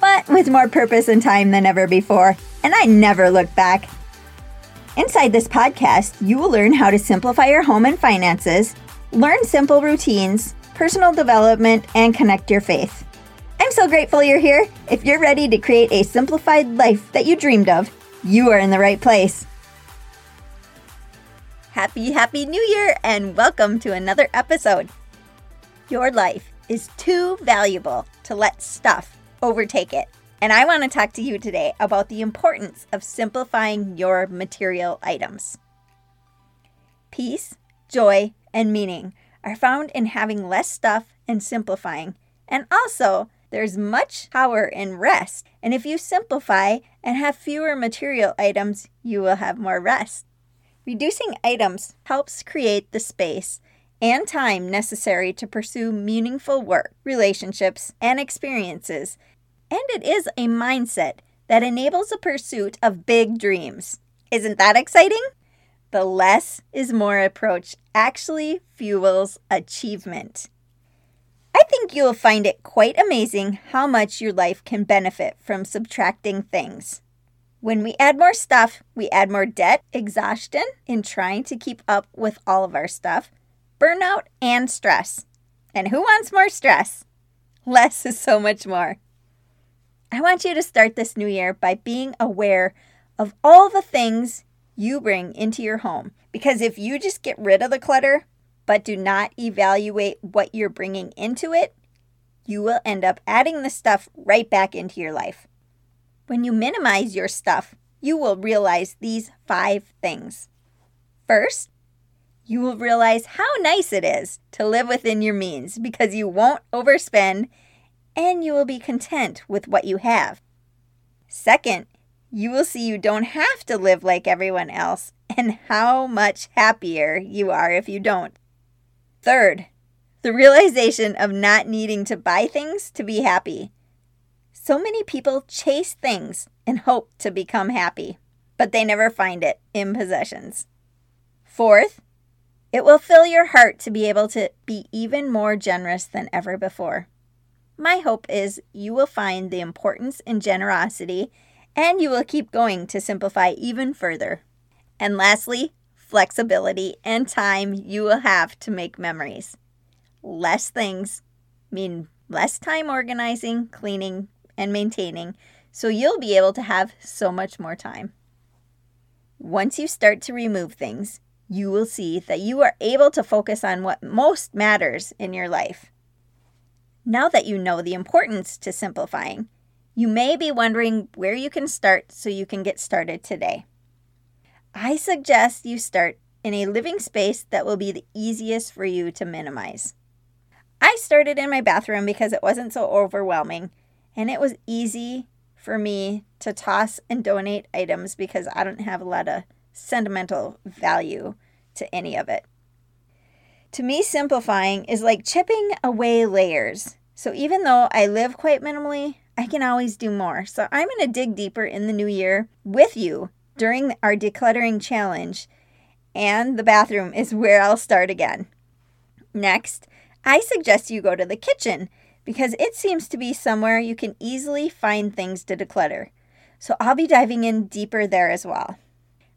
But with more purpose and time than ever before, and I never looked back. Inside this podcast, you will learn how to simplify your home and finances, learn simple routines, personal development, and connect your faith. I'm so grateful you're here. If you're ready to create a simplified life that you dreamed of, you are in the right place. Happy, happy new year, and welcome to another episode. Your life is too valuable to let stuff overtake it. And I want to talk to you today about the importance of simplifying your material items. Peace, joy, and meaning are found in having less stuff and simplifying. And also, there's much power in rest. And if you simplify and have fewer material items, you will have more rest. Reducing items helps create the space and time necessary to pursue meaningful work, relationships, and experiences. And it is a mindset that enables the pursuit of big dreams. Isn't that exciting? The less is more approach actually fuels achievement. I think you'll find it quite amazing how much your life can benefit from subtracting things. When we add more stuff, we add more debt, exhaustion in trying to keep up with all of our stuff, burnout, and stress. And who wants more stress? Less is so much more. I want you to start this new year by being aware of all the things you bring into your home. Because if you just get rid of the clutter, but do not evaluate what you're bringing into it, you will end up adding the stuff right back into your life. When you minimize your stuff, you will realize these five things. First, you will realize how nice it is to live within your means because you won't overspend and you will be content with what you have. Second, you will see you don't have to live like everyone else and how much happier you are if you don't. Third, the realization of not needing to buy things to be happy. So many people chase things and hope to become happy, but they never find it in possessions. Fourth, it will fill your heart to be able to be even more generous than ever before. My hope is you will find the importance in generosity and you will keep going to simplify even further. And lastly, flexibility and time you will have to make memories. Less things mean less time organizing, cleaning, and maintaining, so you'll be able to have so much more time. Once you start to remove things, you will see that you are able to focus on what most matters in your life. Now that you know the importance to simplifying, you may be wondering where you can start so you can get started today. I suggest you start in a living space that will be the easiest for you to minimize. I started in my bathroom because it wasn't so overwhelming and it was easy for me to toss and donate items because I don't have a lot of sentimental value to any of it. To me, simplifying is like chipping away layers. So even though I live quite minimally, I can always do more. So I'm going to dig deeper in the new year with you during our decluttering challenge, and the bathroom is where I'll start again. Next, I suggest you go to the kitchen because it seems to be somewhere you can easily find things to declutter. So I'll be diving in deeper there as well.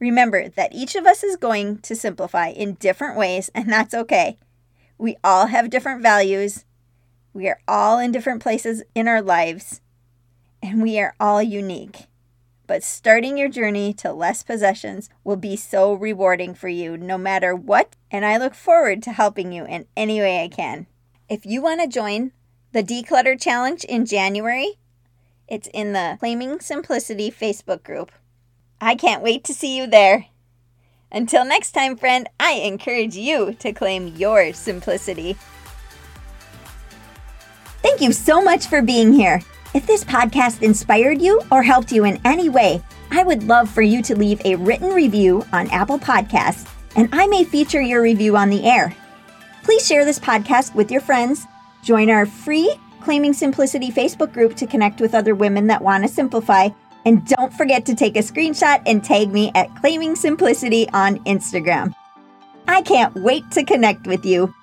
Remember that each of us is going to simplify in different ways, and that's okay. We all have different values. We are all in different places in our lives, and we are all unique. But starting your journey to less possessions will be so rewarding for you no matter what, and I look forward to helping you in any way I can. If you want to join the Declutter Challenge in January, it's in the Claiming Simplicity Facebook group. I can't wait to see you there. Until next time, friend, I encourage you to claim your simplicity. Thank you so much for being here. If this podcast inspired you or helped you in any way, I would love for you to leave a written review on Apple Podcasts, and I may feature your review on the air. Please share this podcast with your friends. Join our free Claiming Simplicity Facebook group to connect with other women that want to simplify. And don't forget to take a screenshot and tag me at Claiming Simplicity on Instagram. I can't wait to connect with you.